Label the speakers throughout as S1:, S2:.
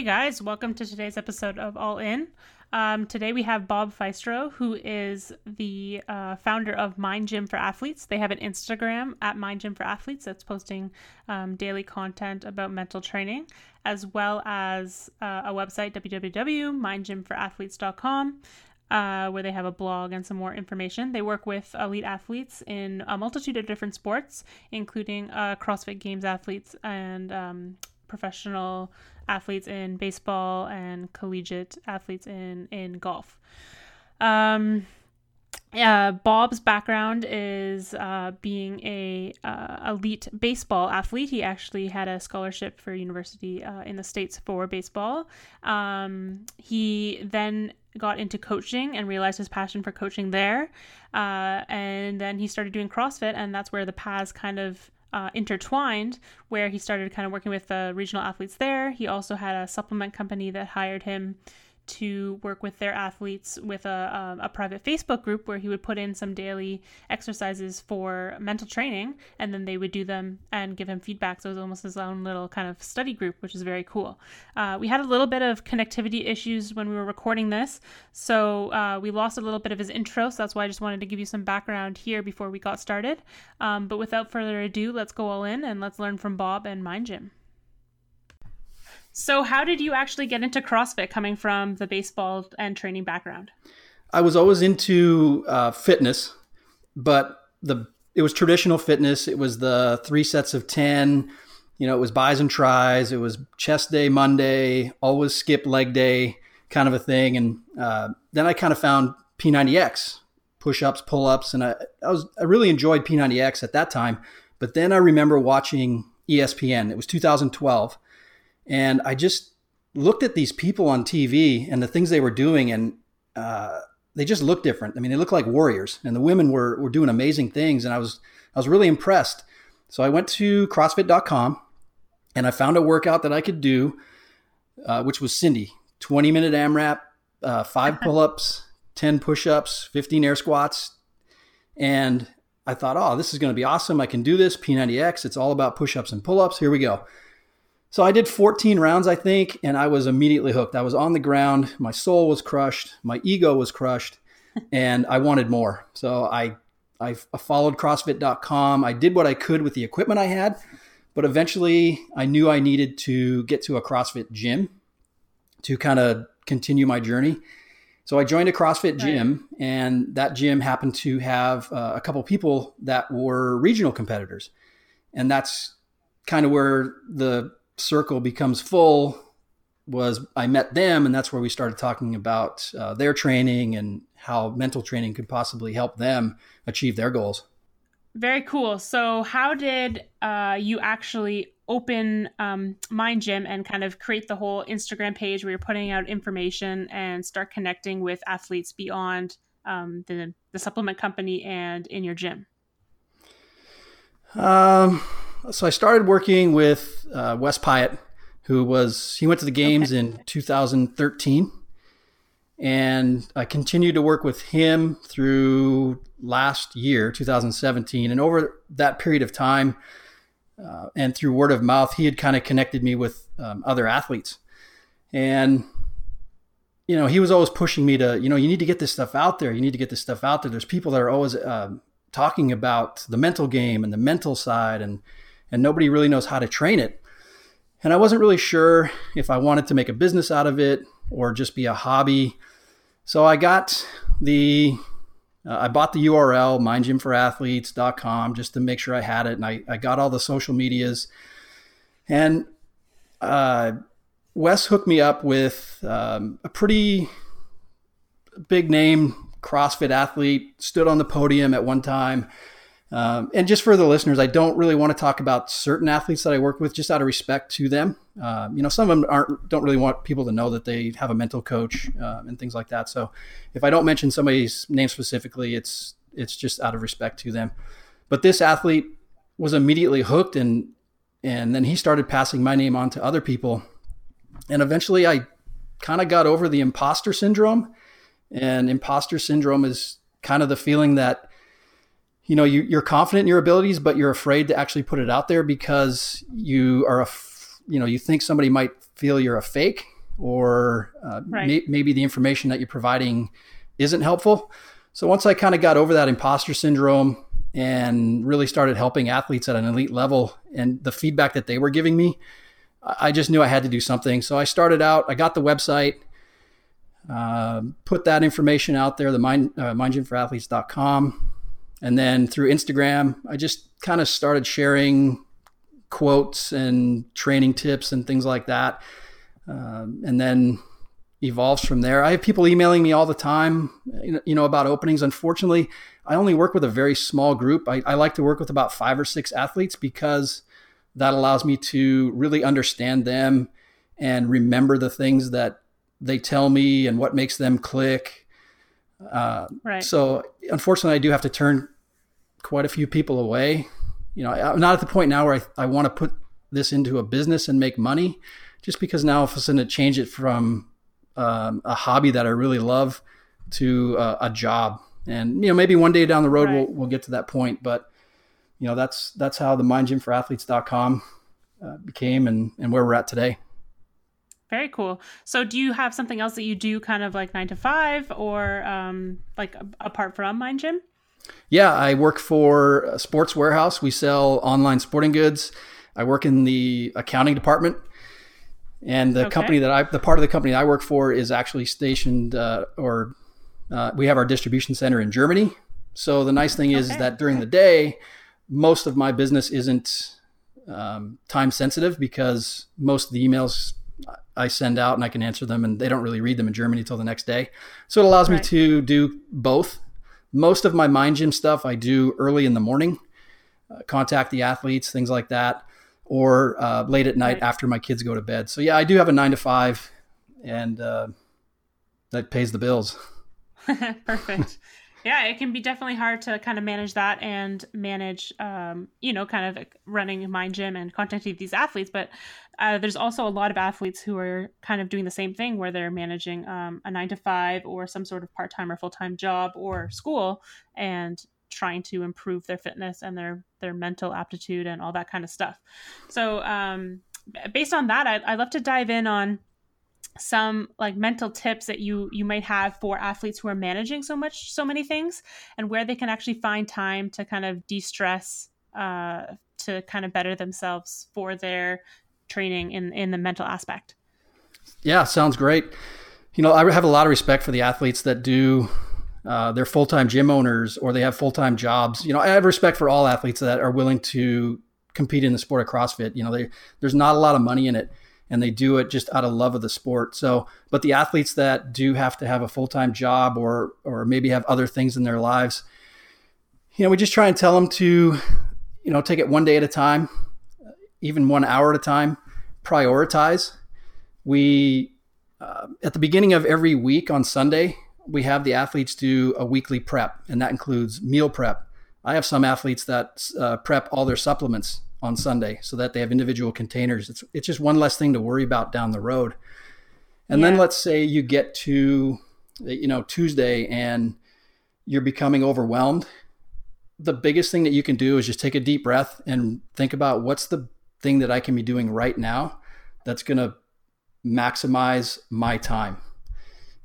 S1: Hey guys, welcome to today's episode of All In. Um, today we have Bob Feistro, who is the uh, founder of Mind Gym for Athletes. They have an Instagram at Mind Gym for Athletes that's posting um, daily content about mental training, as well as uh, a website, www.mindgymforathletes.com. Uh, where they have a blog and some more information. They work with elite athletes in a multitude of different sports, including uh, CrossFit Games athletes and um, professional athletes in baseball and collegiate athletes in in golf. Um, Bob's background is uh, being a uh, elite baseball athlete. He actually had a scholarship for university uh, in the states for baseball. Um, he then got into coaching and realized his passion for coaching there, uh, and then he started doing CrossFit, and that's where the paths kind of uh, intertwined, where he started kind of working with the regional athletes there. He also had a supplement company that hired him to work with their athletes with a, a, a, private Facebook group where he would put in some daily exercises for mental training and then they would do them and give him feedback. So it was almost his own little kind of study group, which is very cool. Uh, we had a little bit of connectivity issues when we were recording this. So uh, we lost a little bit of his intro. So that's why I just wanted to give you some background here before we got started. Um, but without further ado, let's go all in and let's learn from Bob and Mind Gym. So, how did you actually get into CrossFit coming from the baseball and training background?
S2: I was always into uh, fitness, but the it was traditional fitness. It was the three sets of 10. You know, it was bis and tris. It was chest day Monday, always skip leg day kind of a thing. And uh, then I kind of found P90X, push ups, pull ups. And I, I, was, I really enjoyed P90X at that time. But then I remember watching ESPN. It was 2012 and I just looked at these people on TV and the things they were doing, and uh, they just looked different. I mean, they looked like warriors, and the women were were doing amazing things, and I was I was really impressed. So I went to CrossFit.com, and I found a workout that I could do, uh, which was Cindy, twenty minute AMRAP, uh, five pull ups, ten push ups, fifteen air squats, and I thought, oh, this is going to be awesome. I can do this. P90X. It's all about push ups and pull ups. Here we go. So I did 14 rounds, I think, and I was immediately hooked. I was on the ground. My soul was crushed. My ego was crushed, and I wanted more. So I, I followed CrossFit.com. I did what I could with the equipment I had, but eventually I knew I needed to get to a CrossFit gym to kind of continue my journey. So I joined a CrossFit gym, right. and that gym happened to have uh, a couple people that were regional competitors, and that's kind of where the circle becomes full was I met them, and that's where we started talking about uh, their training and how mental training could possibly help them achieve their goals.
S1: Very cool. So, how did uh, you actually open um, Mind Gym and kind of create the whole Instagram page where you're putting out information and start connecting with athletes beyond um, the, the supplement company and in your gym?
S2: Um, so I started working with uh, Wes Piatt, who was he went to the games okay. in 2013, and I continued to work with him through last year, 2017, and over that period of time, uh, and through word of mouth, he had kind of connected me with um, other athletes, and you know he was always pushing me to you know you need to get this stuff out there, you need to get this stuff out there. There's people that are always uh, talking about the mental game and the mental side and and nobody really knows how to train it. And I wasn't really sure if I wanted to make a business out of it or just be a hobby. So I got the uh, I bought the URL mindgymforathletes.com just to make sure I had it and I, I got all the social medias and uh, Wes hooked me up with um, a pretty big name CrossFit athlete, stood on the podium at one time um, and just for the listeners, I don't really want to talk about certain athletes that I work with, just out of respect to them. Uh, you know, some of them aren't don't really want people to know that they have a mental coach uh, and things like that. So, if I don't mention somebody's name specifically, it's it's just out of respect to them. But this athlete was immediately hooked, and and then he started passing my name on to other people, and eventually I kind of got over the imposter syndrome. And imposter syndrome is kind of the feeling that you know you, you're confident in your abilities but you're afraid to actually put it out there because you are af- you know you think somebody might feel you're a fake or uh,
S1: Right.
S2: may- maybe the information that you're providing isn't helpful. So once I kind of got over that imposter syndrome and really started helping athletes at an elite level and the feedback that they were giving me, I I just knew I had to do something. So I started out, I got the website, uh, put that information out there, the mind, uh, mindgymforathletes.com. And then through Instagram, I just kind of started sharing quotes and training tips and things like that. Um, and then evolves from there. I have people emailing me all the time, you know- about openings. Unfortunately, I only work with a very small group. I, I like to work with about five or six athletes because that allows me to really understand them and remember the things that they tell me and what makes them click. Uh,
S1: Right.
S2: so unfortunately, I do have to turn quite a few people away. You know, I- I'm not at the point now where I, I want to put this into a business and make money, just because now if I'm going to change it from um, a hobby that I really love to uh, a job. And you know, maybe one day down the road
S1: Right.
S2: we'll we'll get to that point. But you know, that's that's how the mindgymforathletes.com uh, became and and where we're at today.
S1: Very cool. So, do you have something else that you do, kind of like nine to five, or um, like apart from Mind Gym?
S2: Yeah, I work for a Sports Warehouse. We sell online sporting goods. I work in the accounting department, and the
S1: Okay.
S2: company that I, the part of the company I work for, is actually stationed, uh, or uh, we have our distribution center in Germany. So the nice thing is
S1: Okay.
S2: that during the day, most of my business isn't um, time sensitive because most of the emails I send out and I can answer them, and they don't really read them in Germany until the next day. So it allows me to do both. Most of my mind gym stuff I do early in the morning, uh, contact the athletes, things like that, or uh, late at night
S1: Right.
S2: after my kids go to bed. So yeah, I do have a nine to five, and uh, that pays the bills.
S1: Perfect. yeah, it can be definitely hard to kind of manage that and manage, um, you know, kind of running Mind Gym and contacting these athletes. But uh, there's also a lot of athletes who are kind of doing the same thing where they're managing um, a nine to five or some sort of part time or full time job or school and trying to improve their fitness and their their mental aptitude and all that kind of stuff. So, um, based on that, I'd, I'd love to dive in on some like mental tips that you you might have for athletes who are managing so much so many things and where they can actually find time to kind of de-stress uh, to kind of better themselves for their training in in the mental aspect
S2: Yeah, sounds great. You know, I have a lot of respect for the athletes that do. Uh, they're full-time gym owners or they have full-time jobs. You know, I have respect for all athletes that are willing to compete in the sport of CrossFit. You know, they, there's not a lot of money in it, and they do it just out of love of the sport. So, but the athletes that do have to have a full-time job or or maybe have other things in their lives, you know, we just try and tell them to, you know, take it one day at a time, even one hour at a time, prioritize. We uh, at the beginning of every week on Sunday, we have the athletes do a weekly prep, and that includes meal prep. I have some athletes that uh, prep all their supplements on Sunday so that they have individual containers. It's, it's just one less thing to worry about down the road. And then let's say you get to, you know, Tuesday and you're becoming overwhelmed. The biggest thing that you can do is just take a deep breath and think about what's the thing that I can be doing right now that's going to maximize my time.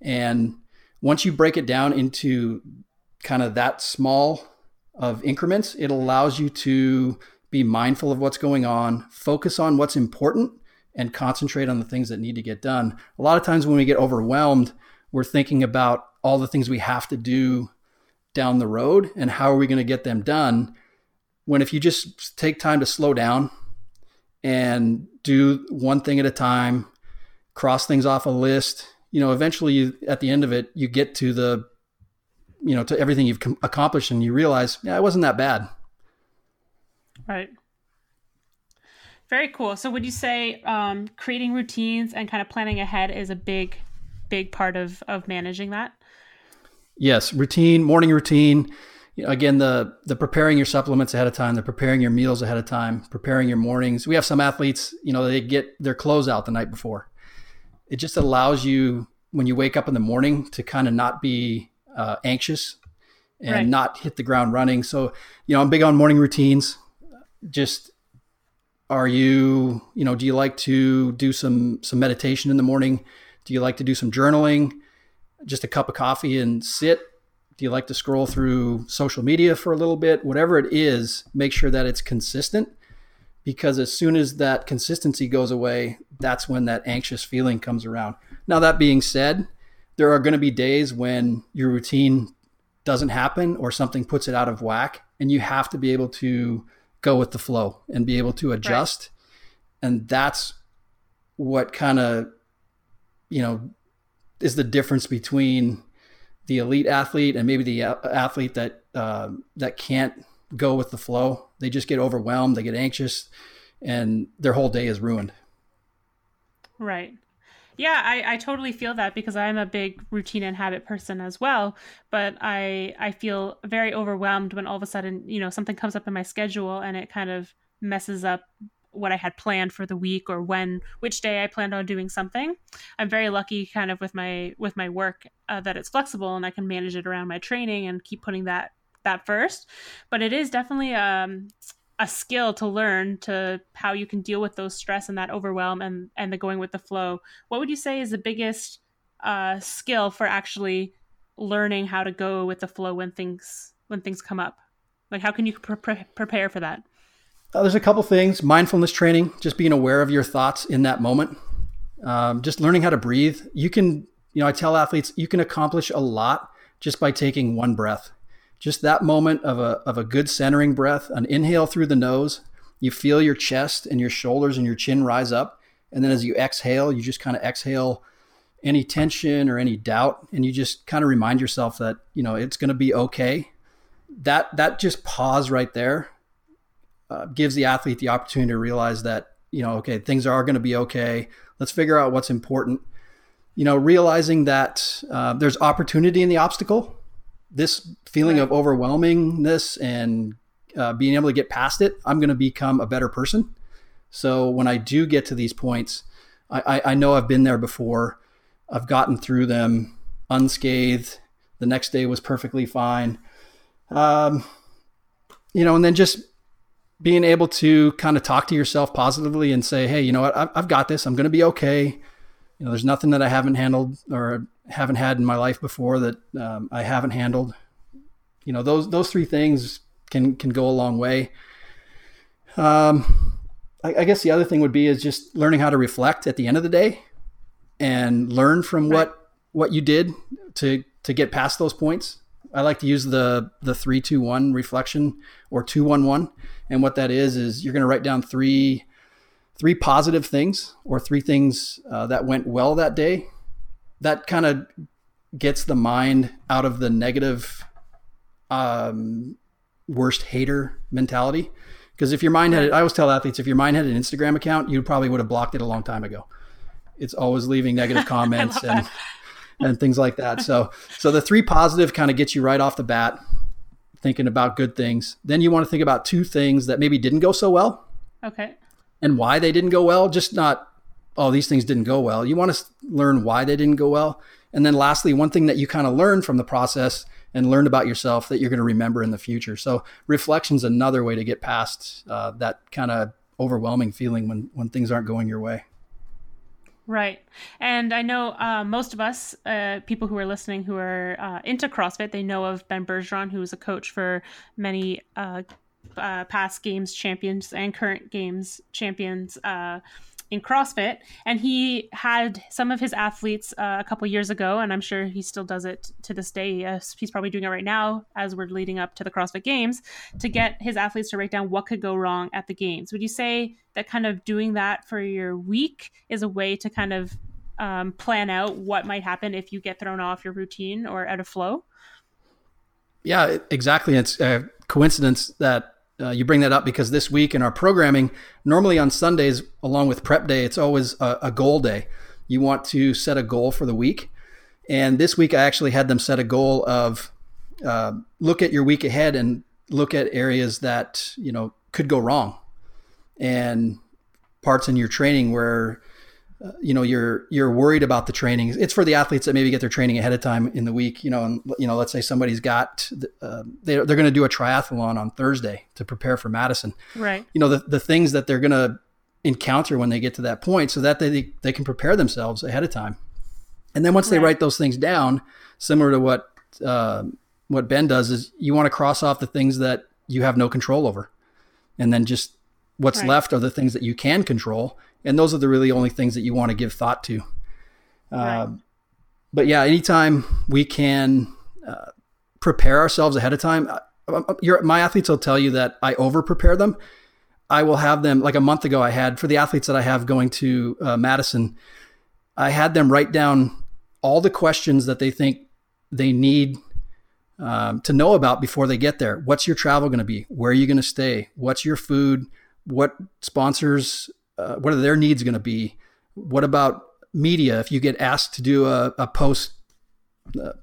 S2: And once you break it down into kind of that small of increments, it allows you to be mindful of what's going on, focus on what's important, and concentrate on the things that need to get done. A lot of times when we get overwhelmed, we're thinking about all the things we have to do down the road and how are we going to get them done. When if you just take time to slow down and do one thing at a time, cross things off a list, you know, eventually you, at the end of it, you get to the, you know, to everything you've com- accomplished and you realize, yeah, it wasn't that bad.
S1: right very cool so would you say um, creating routines and kind of planning ahead is a big big part of of managing that
S2: Yes, routine, morning routine. You know, again, the the preparing your supplements ahead of time, the preparing your meals ahead of time, preparing your mornings. We have some athletes, you know, they get their clothes out the night before. It just allows you when you wake up in the morning to kind of not be uh, anxious and
S1: Right.
S2: not hit the ground running. So, you know, I'm big on morning routines. Just Are you, you know, do you like to do some some meditation in the morning? Do you like to do some journaling? Just a cup of coffee and sit? Do you like to scroll through social media for a little bit? Whatever it is, make sure that it's consistent because as soon as that consistency goes away, that's when that anxious feeling comes around. Now, that being said, there are going to be days when your routine doesn't happen or something puts it out of whack, and you have to be able to go with the flow and be able to adjust. Right. And that's what kind of, you know, is the difference between the elite athlete and maybe the athlete that uh, that can't go with the flow. They just get overwhelmed, they get anxious, and their whole day is ruined.
S1: Right. Yeah, I, I totally feel that because I'm a big routine and habit person as well. But I I feel very overwhelmed when all of a sudden, you know, something comes up in my schedule and it kind of messes up what I had planned for the week or when which day I planned on doing something. I'm very lucky kind of with my with my work uh, that it's flexible and I can manage it around my training and keep putting that that first. But it is definitely um a skill to learn to how you can deal with those stress and that overwhelm and and the going with the flow what would you say is the biggest uh, skill for actually learning how to go with the flow when things when things come up like how can you pre- pre- prepare for that
S2: uh, there's a couple things mindfulness training just being aware of your thoughts in that moment um, just learning how to breathe you can you know i tell athletes you can accomplish a lot just by taking one breath just that moment of a, of a good centering breath, an inhale through the nose, you feel your chest and your shoulders and your chin rise up. And then as you exhale, you just kind of exhale any tension or any doubt. And you just kind of remind yourself that, you know, it's going to be okay. That, that just pause right there uh, gives the athlete the opportunity to realize that, you know, okay, things are going to be okay. Let's figure out what's important. You know, realizing that uh, there's opportunity in the obstacle this feeling of overwhelmingness and uh, being able to get past it, I'm going to become a better person. So when I do get to these points, I, I, I know I've been there before. I've gotten through them unscathed. The next day was perfectly fine. Um, you know, and then just being able to kind of talk to yourself positively and say, hey, you know what, I've got this. I'm going to be okay. You know, there's nothing that I haven't handled or haven't had in my life before that um, I haven't handled. You know, those those three things can can go a long way. Um, I, I, guess the other thing would be is just learning how to reflect at the end of the day and learn from right. what what you did to to get past those points. I like to use the the three two one reflection or two one one, and what that is is you're going to write down three three positive things or three things uh, that went well that day that kind of gets the mind out of the negative um, worst hater mentality. Because if your mind had, I always tell athletes, if your mind had an Instagram account, you probably would have blocked it a long time ago. It's always leaving negative comments and and things like that. So so the three positive kind of gets you right off the bat thinking about good things. Then you want to think about two things that maybe didn't go so well.
S1: Okay.
S2: And why they didn't go well, just not oh, these things didn't go well. You want to learn why they didn't go well. And then lastly, one thing that you kind of learned from the process and learned about yourself that you're going to remember in the future. So reflection is another way to get past uh, that kind of overwhelming feeling when, when things aren't going your way.
S1: Right. And I know uh, most of us, uh, people who are listening who are uh, into CrossFit, they know of Ben Bergeron, who is a coach for many uh, uh, past games champions and current games champions uh, in CrossFit, and he had some of his athletes uh, a couple years ago, and I'm sure he still does it to this day. Uh, he's probably doing it right now as we're leading up to the CrossFit Games to get his athletes to write down what could go wrong at the games. Would you say that kind of doing that for your week is a way to kind of um, plan out what might happen if you get thrown off your routine or out of flow?
S2: Yeah, exactly. It's a coincidence that uh, you bring that up because this week in our programming, normally on Sundays, along with prep day, it's always a, a, goal day. You want to set a goal for the week. And this week, I actually had them set a goal of uh, look at your week ahead and look at areas that, you know, could go wrong and parts in your training where uh, you know you're you're worried about the training. It's for the athletes that maybe get their training ahead of time in the week you know and you know let's say somebody's got uh, they're, they're going to do a triathlon on thursday to prepare for madison.
S1: Right.
S2: You know the, the things that they're going to encounter when they get to that point so that they, they can prepare themselves ahead of time. And then once right. they write those things down similar to what uh, what ben does is you want to cross off the things that you have no control over. And then just what's right. left are the things that you can control and those are the really only things that you want to give thought to. Right. Uh, but yeah, anytime we can uh, prepare ourselves ahead of time, uh, uh, your, my athletes will tell you that I over prepare them. I will have them like a month ago. I had for the athletes that I have going to uh, Madison, I had them write down all the questions that they think they need um, to know about before they get there. What's your travel going to be? Where are you going to stay? What's your food? What sponsors uh, what are their needs going to be? What about media? If you get asked to do a, a post uh,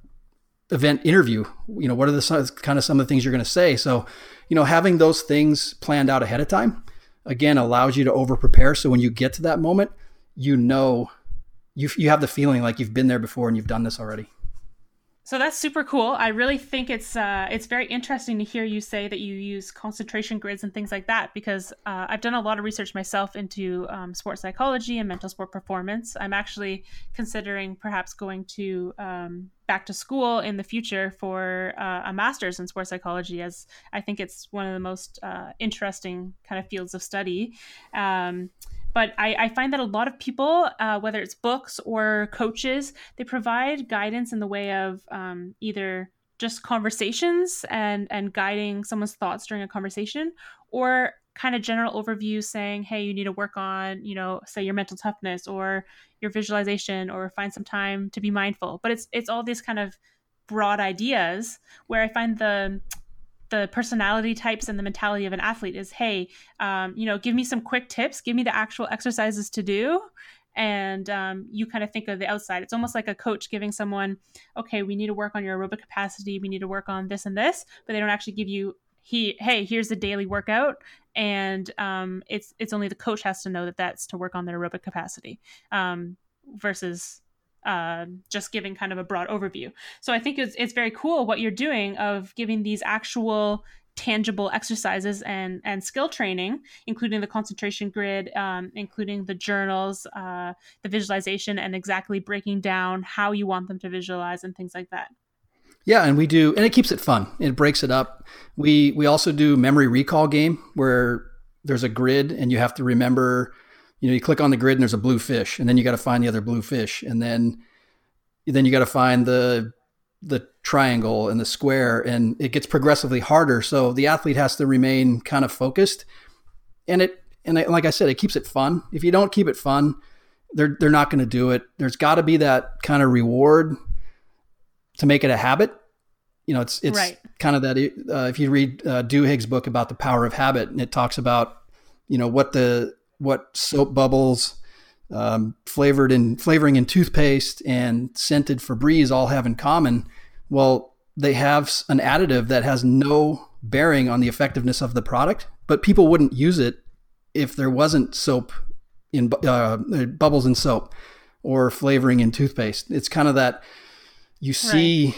S2: event interview, you know, what are the kind of some of the things you're going to say? So, you know, having those things planned out ahead of time, again, allows you to over prepare. So when you get to that moment, you know, you, you have the feeling like you've been there before and you've done this already.
S1: So that's super cool. I really think it's uh, it's very interesting to hear you say that you use concentration grids and things like that because uh, I've done a lot of research myself into um, sports psychology and mental sport performance. I'm actually considering perhaps going to um, back to school in the future for uh, a master's in sports psychology, as I think it's one of the most uh, interesting kind of fields of study. Um, but I, I, find that a lot of people, uh, whether it's books or coaches, they provide guidance in the way of um, either just conversations and and guiding someone's thoughts during a conversation, or kind of general overview saying, hey, you need to work on, you know, say your mental toughness or your visualization, or find some time to be mindful. But it's it's all these kind of broad ideas where I find the the personality types and the mentality of an athlete is hey um, you know give me some quick tips. Give me the actual exercises to do. And um, you kind of think of the outside. It's almost like a coach giving someone okay we need to work on your aerobic capacity. We need to work on this and this but they don't actually give you he hey here's a daily workout and um, it's it's only the coach has to know that that's to work on their aerobic capacity um, versus uh, just giving kind of a broad overview. So I think it's, it's very cool what you're doing of giving these actual tangible exercises and and skill training including the concentration grid um, including the journals uh, the visualization and exactly breaking down how you want them to visualize and things like that
S2: yeah and we do and it keeps it fun it breaks it up we we also do memory recall game where there's a grid and you have to remember you know, you click on the grid and there's a blue fish, and then you got to find the other blue fish, and then then you got to find the the triangle and the square, and it gets progressively harder. So the athlete has to remain kind of focused, and it and it, like I said, it keeps it fun. If you don't keep it fun, they're they're not going to do it. There's got to be that kind of reward to make it a habit. You know, it's it's right. kind of that. Uh, if you read uh, Duhigg's book about the power of habit, and it talks about you know what the what soap bubbles, um, flavored in flavoring in toothpaste, and scented Febreze all have in common. Well, they have an additive that has no bearing on the effectiveness of the product, but people wouldn't use it if there wasn't soap in uh, bubbles in soap or flavoring in toothpaste. It's kind of that you see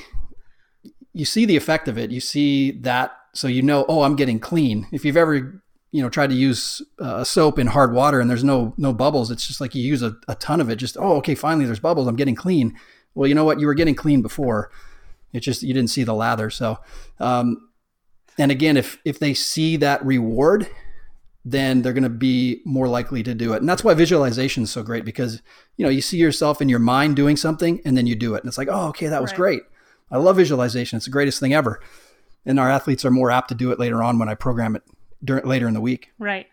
S2: right. you see the effect of it. You see that so you know, oh, I'm getting clean. If you've ever you know tried to use uh, a soap in hard water and there's no no bubbles it's just like you use a, a ton of it just oh okay finally there's bubbles i'm getting clean well you know what you were getting clean before it's just you didn't see the lather so um, and again if if they see that reward then they're going to be more likely to do it and that's why visualization is so great because you know you see yourself in your mind doing something and then you do it and it's like oh okay that was right. great i love visualization it's the greatest thing ever and our athletes are more apt to do it later on when i program it during, later in the week.
S1: Right.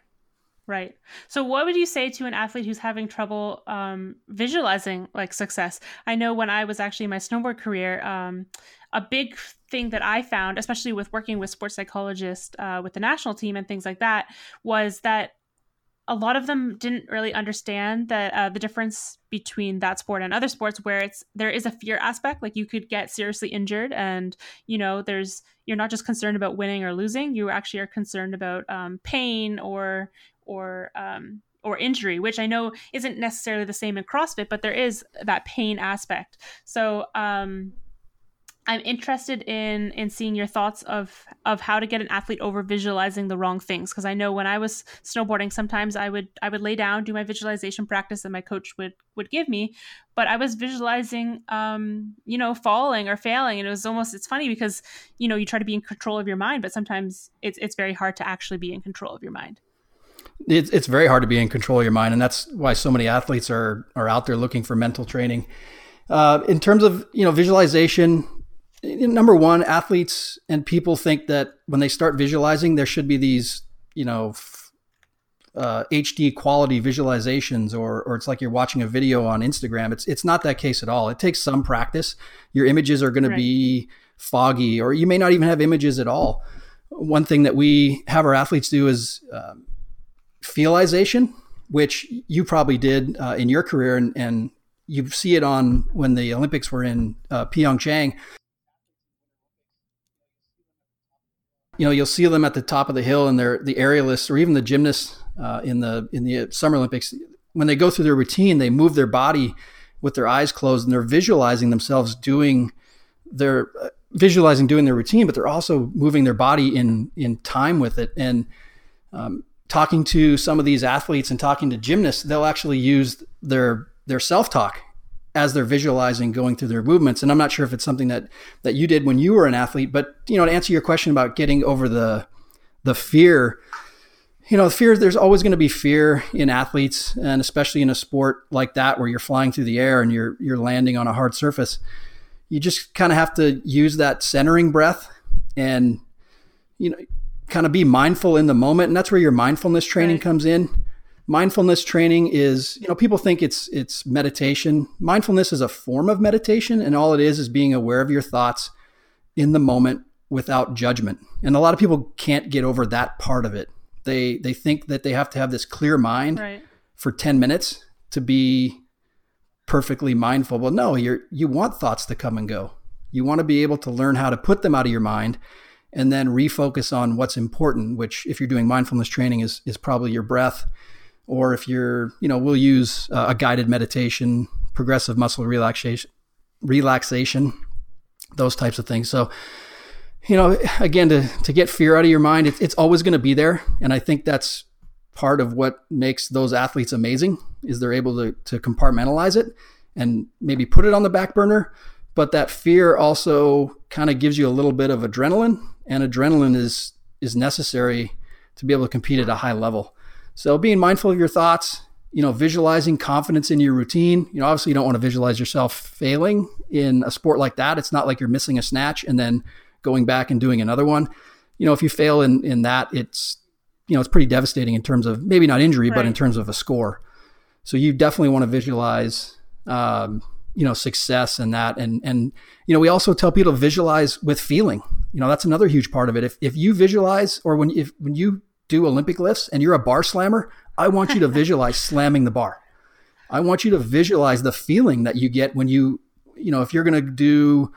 S1: Right. So, what would you say to an athlete who's having trouble um, visualizing like success? I know when I was actually in my snowboard career, um, a big thing that I found, especially with working with sports psychologists uh, with the national team and things like that, was that a lot of them didn't really understand that uh, the difference between that sport and other sports where it's there is a fear aspect like you could get seriously injured and you know there's you're not just concerned about winning or losing you actually are concerned about um, pain or or um, or injury, which I know isn't necessarily the same in CrossFit, but there is that pain aspect. So um, I'm interested in in seeing your thoughts of of how to get an athlete over visualizing the wrong things. Because I know when I was snowboarding sometimes I would I would lay down do my visualization practice that my coach would would give me but I was visualizing um you know falling or failing. And it was almost it's funny because you know you try to be in control of your mind but sometimes it's it's very hard to actually be in control of your mind.
S2: It's, it's very hard to be in control of your mind and that's why so many athletes are are out there looking for mental training. Uh, in terms of you know visualization number one, athletes and people think that when they start visualizing, there should be these, you know, uh, HD quality visualizations, or or it's like you're watching a video on Instagram. It's it's not that case at all. It takes some practice. Your images are going right. to be foggy, or you may not even have images at all. One thing that we have our athletes do is um, feelization, which you probably did uh, in your career, and, and you see it on when the Olympics were in uh, Pyeongchang you know, you'll see them at the top of the hill and they're the aerialists or even the gymnasts uh, in the in the Summer Olympics. When they go through their routine, they move their body with their eyes closed and they're visualizing themselves doing their uh, visualizing doing their routine, but they're also moving their body in in time with it. And um, talking to some of these athletes and talking to gymnasts, they'll actually use their their self talk as they're visualizing going through their movements. And I'm not sure if it's something that that you did when you were an athlete, but you know, to answer your question about getting over the the fear, you know, fear there's always going to be fear in athletes and especially in a sport like that where you're flying through the air and you're you're landing on a hard surface. You just kind of have to use that centering breath and you know, kind of be mindful in the moment and that's where your mindfulness training right. comes in mindfulness training is you know people think it's it's meditation. Mindfulness is a form of meditation and all it is is being aware of your thoughts in the moment without judgment. And a lot of people can't get over that part of it. They they think that they have to have this clear mind right. for 10 minutes to be perfectly mindful. Well no you're you want thoughts to come and go. You want to be able to learn how to put them out of your mind and then refocus on what's important which if you're doing mindfulness training is is probably your breath or if you're, you know, we'll use uh, a guided meditation, progressive muscle relaxation, relaxation, those types of things. So, you know, again, to, to get fear out of your mind, it, it's always going to be there. And I think that's part of what makes those athletes amazing is they're able to, to compartmentalize it and maybe put it on the back burner. But that fear also kind of gives you a little bit of adrenaline and adrenaline is, is necessary to be able to compete at a high level. So being mindful of your thoughts, you know, visualizing confidence in your routine. You know, obviously you don't want to visualize yourself failing in a sport like that. It's not like you're missing a snatch and then going back and doing another one. You know, if you fail in in that, it's you know, it's pretty devastating in terms of maybe not injury, right. but in terms of a score. So you definitely want to visualize um, you know, success and that. And and you know, we also tell people to visualize with feeling. You know, that's another huge part of it. If if you visualize or when if when you do Olympic lifts and you're a bar slammer, I want you to visualize slamming the bar. I want you to visualize the feeling that you get when you, you know, if you're going to do,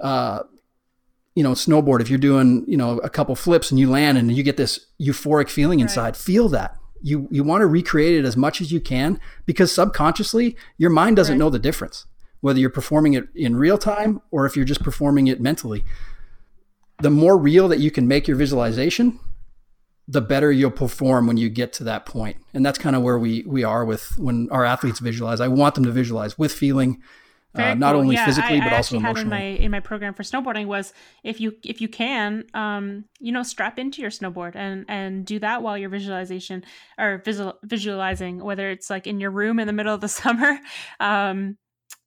S2: uh, you know, snowboard, if you're doing, you know, a couple flips and you land and you get this euphoric feeling inside, right. feel that. You, you want to recreate it as much as you can because subconsciously your mind doesn't right. know the difference, whether you're performing it in real time or if you're just performing it mentally. The more real that you can make your visualization, the better you'll perform when you get to that point. And that's kind of where we we are with when our athletes visualize. I want them to visualize with feeling. Uh, not cool. only yeah, physically I, but I also emotionally.
S1: in my in my program for snowboarding was if you if you can um you know strap into your snowboard and and do that while you're visualization or visual, visualizing whether it's like in your room in the middle of the summer um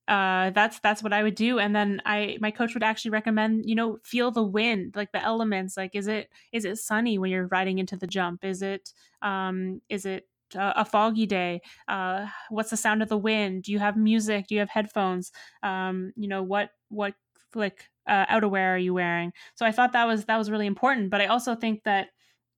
S1: uh, that's that's what I would do. And then I my coach would actually recommend you know feel the wind, like the elements. Like is it is it sunny when you're riding into the jump? Is it um, is it a foggy day uh, what's the sound of the wind do you have music do you have headphones um, you know what what like uh, outerwear are you wearing so i thought that was that was really important but i also think that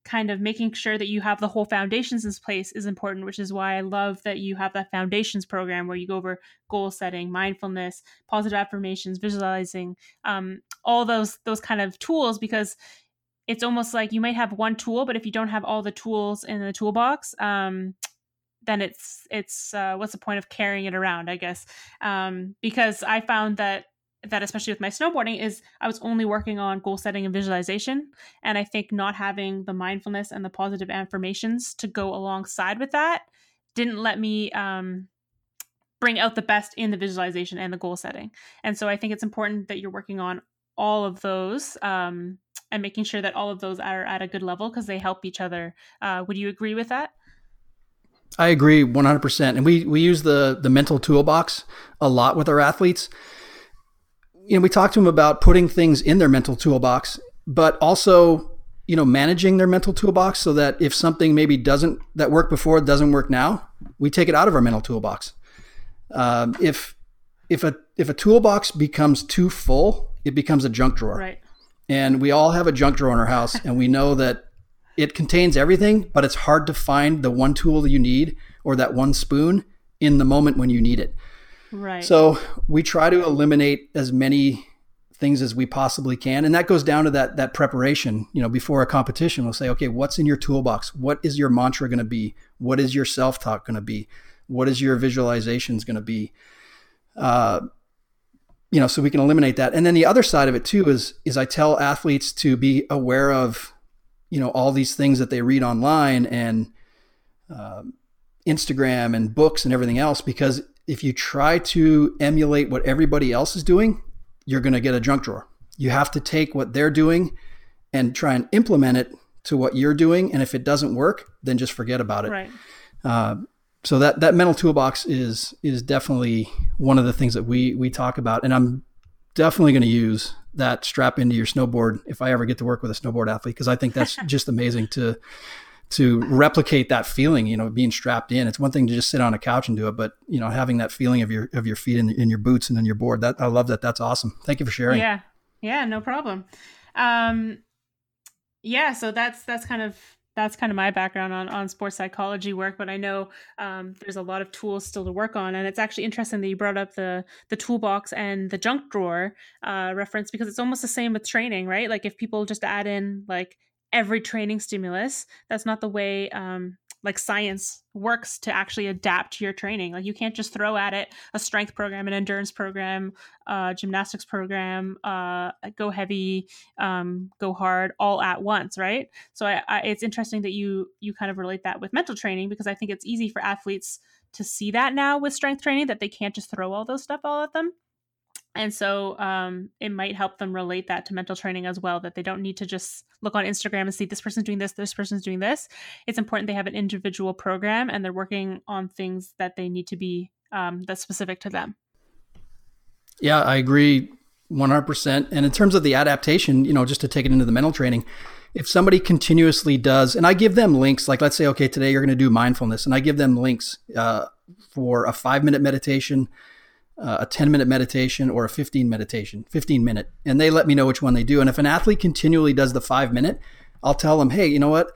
S1: kind of making sure that you have the whole foundations in place is important, which is why I love that you have that foundations program where you go over goal setting, mindfulness, positive affirmations, visualizing, um, all those those kind of tools because it's almost like you might have one tool, but if you don't have all the tools in the toolbox, um, then it's it's uh, what's the point of carrying it around i guess? Um, because i found that that especially with my snowboarding is i was only working on goal setting and visualization and i think not having the mindfulness and the positive affirmations to go alongside with that didn't let me um, bring out the best in the visualization and the goal setting and so i think it's important that you're working on all of those um, and making sure that all of those are at a good level because they help each other uh, would you agree with that
S2: I agree 100%. And we, we use the, the mental toolbox a lot with our athletes. You know, we talk to them about putting things in their mental toolbox, but also, you know, managing their mental toolbox so that if something maybe doesn't, that worked before doesn't work now, we take it out of our mental toolbox. Um, if, if a, if a toolbox becomes too full, it becomes a junk drawer.
S1: Right.
S2: And we all have a junk drawer in our house and we know that it contains everything, but it's hard to find the one tool that you need or that one spoon in the moment when you need it.
S1: Right.
S2: So we try to eliminate as many things as we possibly can, and that goes down to that that preparation. You know, before a competition, we'll say, okay, what's in your toolbox? What is your mantra going to be? What is your self talk going to be? What is your visualizations going to be? Uh, you know, so we can eliminate that. And then the other side of it too is is I tell athletes to be aware of you know all these things that they read online and um, Instagram and books and everything else because if you try to emulate what everybody else is doing, you're going to get a junk drawer. You have to take what they're doing and try and implement it to what you're doing. And if it doesn't work, then just forget about it.
S1: Right.
S2: Uh, so that that mental toolbox is is definitely one of the things that we we talk about, and I'm definitely going to use that strap into your snowboard if I ever get to work with a snowboard athlete because I think that's just amazing to to replicate that feeling, you know, being strapped in. It's one thing to just sit on a couch and do it, but you know, having that feeling of your of your feet in, in your boots and in your board. That I love that. That's awesome. Thank you for sharing.
S1: Yeah. Yeah, no problem. Um yeah, so that's that's kind of that's kind of my background on, on sports psychology work, but I know um, there's a lot of tools still to work on. And it's actually interesting that you brought up the the toolbox and the junk drawer uh, reference because it's almost the same with training, right? Like if people just add in like every training stimulus, that's not the way um, like science works to actually adapt to your training. Like you can't just throw at it a strength program, an endurance program, uh, gymnastics program, uh, go heavy, um, go hard, all at once, right? So I, I, it's interesting that you you kind of relate that with mental training because I think it's easy for athletes to see that now with strength training that they can't just throw all those stuff all at them and so um, it might help them relate that to mental training as well that they don't need to just look on instagram and see this person's doing this this person's doing this. It's important they have an individual program and they're working on things that they need to be um, that's specific to them.
S2: Yeah i agree 100% and in terms of the adaptation you know just to take it into the mental training if somebody continuously does and i give them links like let's say okay today you're going to do mindfulness and i give them links uh, for a five minute meditation uh, a 10 minute meditation or a 15 meditation 15 minute and they let me know which one they do. And if an athlete continually does the five minute i'll tell them hey you know what?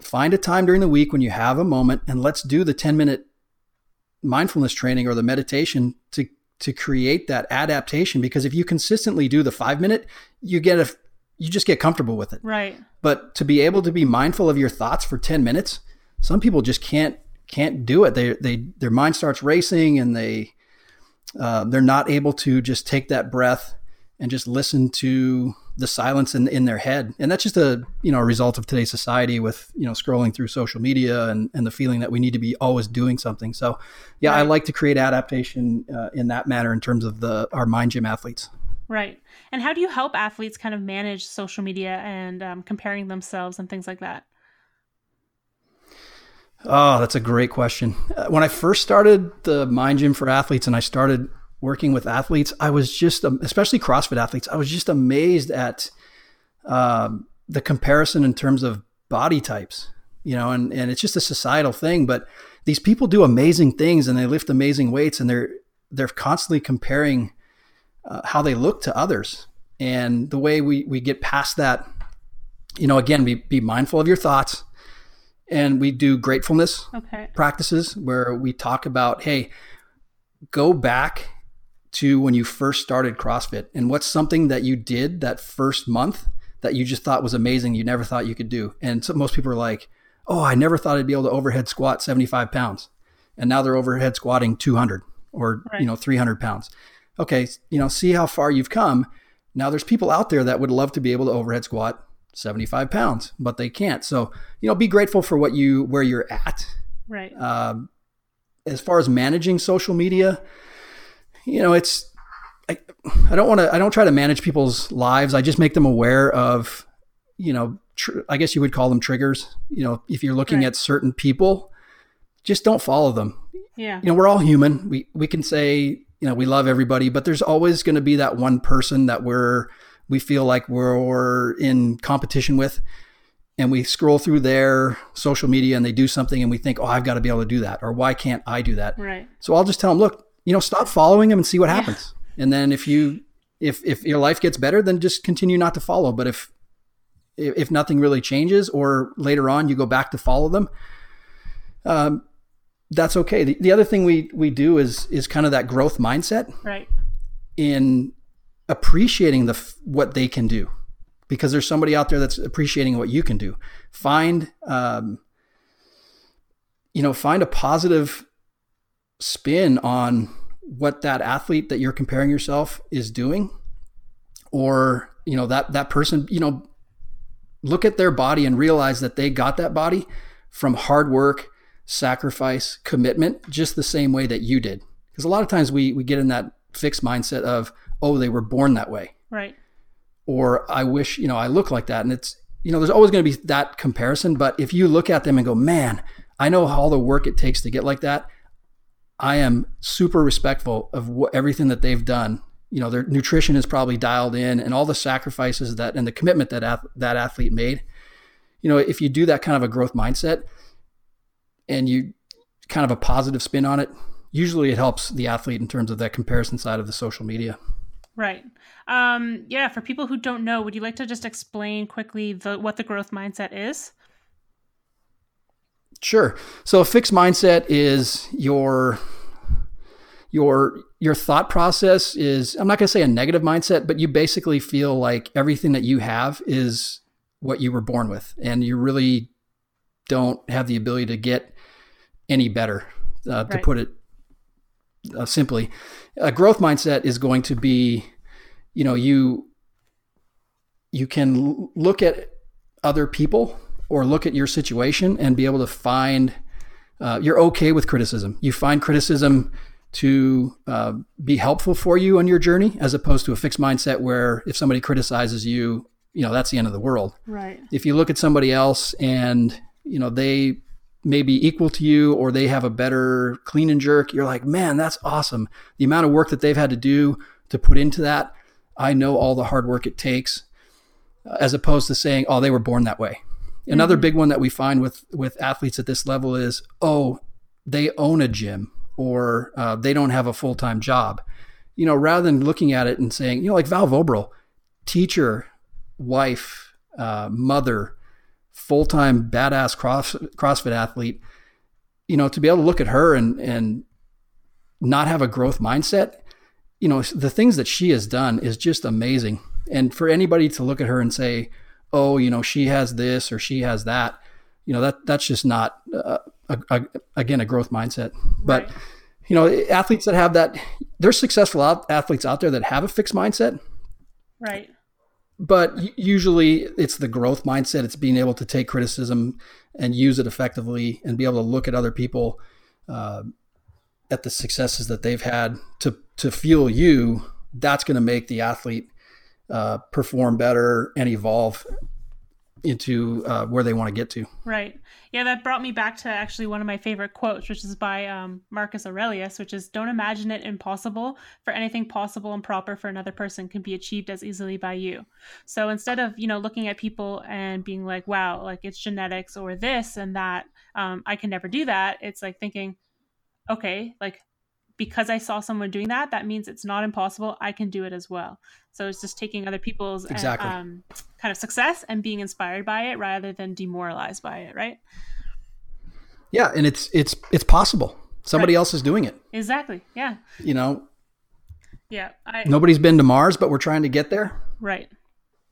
S2: Find a time during the week when you have a moment and let's do the 10 minute mindfulness training or the meditation to to create that adaptation. Because if you consistently do the five minute you get a you just get comfortable with it.
S1: Right.
S2: But to be able to be mindful of your thoughts for 10 minutes some people just can't can't do it. They they their mind starts racing and they uh, they're not able to just take that breath and just listen to the silence in, in their head. And that's just a, you know, a result of today's society with, you know, scrolling through social media and, and the feeling that we need to be always doing something. So yeah, right. I like to create adaptation uh, in that manner in terms of the, our mind gym athletes.
S1: Right. And how do you help athletes kind of manage social media and um, comparing themselves and things like that?
S2: Oh, that's a great question. Uh, when I first started the Mind Gym for Athletes and I started working with athletes, I was just, um, especially CrossFit athletes, I was just amazed at um, the comparison in terms of body types, you know, and, and it's just a societal thing. But these people do amazing things and they lift amazing weights and they're, they're constantly comparing uh, how they look to others. And the way we, we get past that, you know, again, be, be mindful of your thoughts and we do gratefulness
S1: okay.
S2: practices where we talk about hey go back to when you first started crossfit and what's something that you did that first month that you just thought was amazing you never thought you could do and so most people are like oh, I never thought I'd be able to overhead squat 75 pounds. And now they're overhead squatting 200 or, right. you know, 300 pounds. Okay. You know, see how far you've come. Now there's people out there that would love to be able to overhead squat 75 pounds, but they can't. So, you know, be grateful for what you, where you're at.
S1: Right.
S2: Um, as far as managing social media, you know, it's, I, I don't want to, I don't try to manage people's lives. I just make them aware of, you know, tr- I guess you would call them triggers. You know, if you're looking right. at certain people, just don't follow them.
S1: Yeah.
S2: You know, we're all human. We, we can say, you know, we love everybody, but there's always going to be that one person that we're, we feel like we're in competition with and we scroll through their social media and they do something and we think, oh, I've got to be able to do that, or why can't I do that?
S1: Right.
S2: So I'll just tell them, look, you know, stop following them and see what happens. Yeah. And then if you if if your life gets better, then just continue not to follow. But if if nothing really changes, or later on you go back to follow them, um, that's okay. The, the other thing we we do is is kind of that growth mindset,
S1: right?
S2: In appreciating the what they can do because there's somebody out there that's appreciating what you can do. Find, um, you know, find a positive spin on what that athlete that you're comparing yourself is doing, or you know that that person, you know, look at their body and realize that they got that body from hard work, sacrifice, commitment, just the same way that you did. Because a lot of times we we get in that fixed mindset of, oh, they were born that way,
S1: right?
S2: or I wish, you know, I look like that. And it's, you know, there's always going to be that comparison. But if you look at them and go, man, I know all the work it takes to get like that. I am super respectful of what, everything that they've done. You know, their nutrition is probably dialed in and all the sacrifices that and the commitment that that athlete made. You know, if you do that kind of a growth mindset and you kind of a positive spin on it, usually it helps the athlete in terms of that comparison side of the social media.
S1: Right. Um, yeah, for people who don't know, would you like to just explain quickly the, what the growth mindset is?
S2: Sure. So a fixed mindset is your your your thought process is I'm not going to say a negative mindset, but you basically feel like everything that you have is what you were born with and you really don't have the ability to get any better uh, right. to put it uh, simply. A growth mindset is going to be you know you you can look at other people or look at your situation and be able to find uh, you're okay with criticism. You find criticism to uh, be helpful for you on your journey, as opposed to a fixed mindset where if somebody criticizes you, you know that's the end of the world.
S1: Right.
S2: If you look at somebody else and you know they may be equal to you or they have a better clean and jerk, you're like, man, that's awesome. The amount of work that they've had to do to put into that I know all the hard work it takes, uh, as opposed to saying, oh, they were born that way. Another mm-hmm. big one that we find with with athletes at this level is, oh, they own a gym or uh, they don't have a full time job. You know, rather than looking at it and saying, you know, like Val Voboril, teacher, wife, uh, mother, full time badass cross, CrossFit athlete. You know, to be able to look at her and and not have a growth mindset you know, the things that she has done is just amazing. And for anybody to look at her and say, "Oh, you know, she has this or she has that," you know, that that's just not uh, a, a, again a growth mindset. But right. you know, athletes that have that, there's successful out, athletes out there that have a fixed mindset.
S1: Right.
S2: But usually it's the growth mindset. It's being able to take criticism and use it effectively and be able to look at other people uh, at the successes that they've had to to fuel you, that's going to make the athlete uh, perform better and evolve into uh, where they want to get to.
S1: Right. Yeah, that brought me back to actually one of my favorite quotes, which is by um, Marcus Aurelius, which is Don't imagine it impossible, for anything possible and proper for another person can be achieved as easily by you. So instead of, you know, looking at people and being like, wow, like it's genetics or this and that, um, I can never do that, it's like thinking, okay, like because I saw someone doing that, that means it's not impossible. I can do it as well. So it's just taking other people's uh, exactly. um, kind of success and being inspired by it rather than demoralized by it, right?
S2: Yeah, and it's it's it's possible. Somebody right. else is doing it.
S1: Exactly. Yeah.
S2: You know.
S1: Yeah.
S2: I, Nobody's been to Mars, but we're trying to get there.
S1: Right.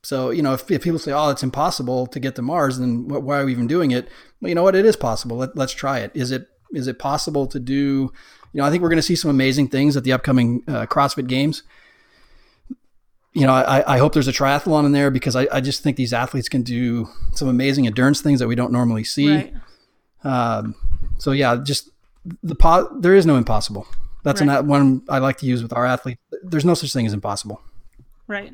S2: So, you know, if, if people say, oh, it's impossible to get to Mars, then why are we even doing it? Well, you know what? It is possible. Let, let's try it. Is it is it possible to do, you know, I think we're going to see some amazing things at the upcoming uh, CrossFit Games. You know, I, I hope there's a triathlon in there because I, I just think these athletes can do some amazing endurance things that we don't normally see. Right. Um, so yeah, just the po- there is no impossible. That's right. an, one I like to use with our athletes. There's no such thing as impossible.
S1: Right.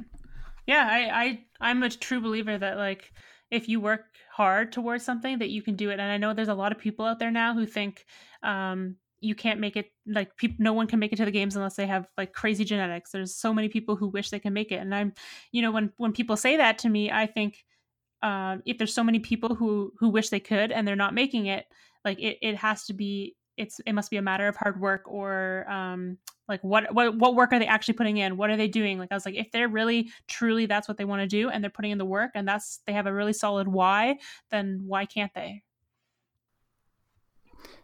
S1: Yeah, I, I I'm a true believer that like if you work hard towards something that you can do it. And I know there's a lot of people out there now who think um, you can't make it like no one can make it to the games unless they have like crazy genetics. There's so many people who wish they can make it. And i'm you know when when people say that to me i think uh, if there's so many people who who wish they could and they're not making it like it, it has to be it's it must be a matter of hard work or um like what what what work are they actually putting in? What are they doing? Like i was like if they're really truly that's what they want to do and they're putting in the work and that's they have a really solid why then why can't they?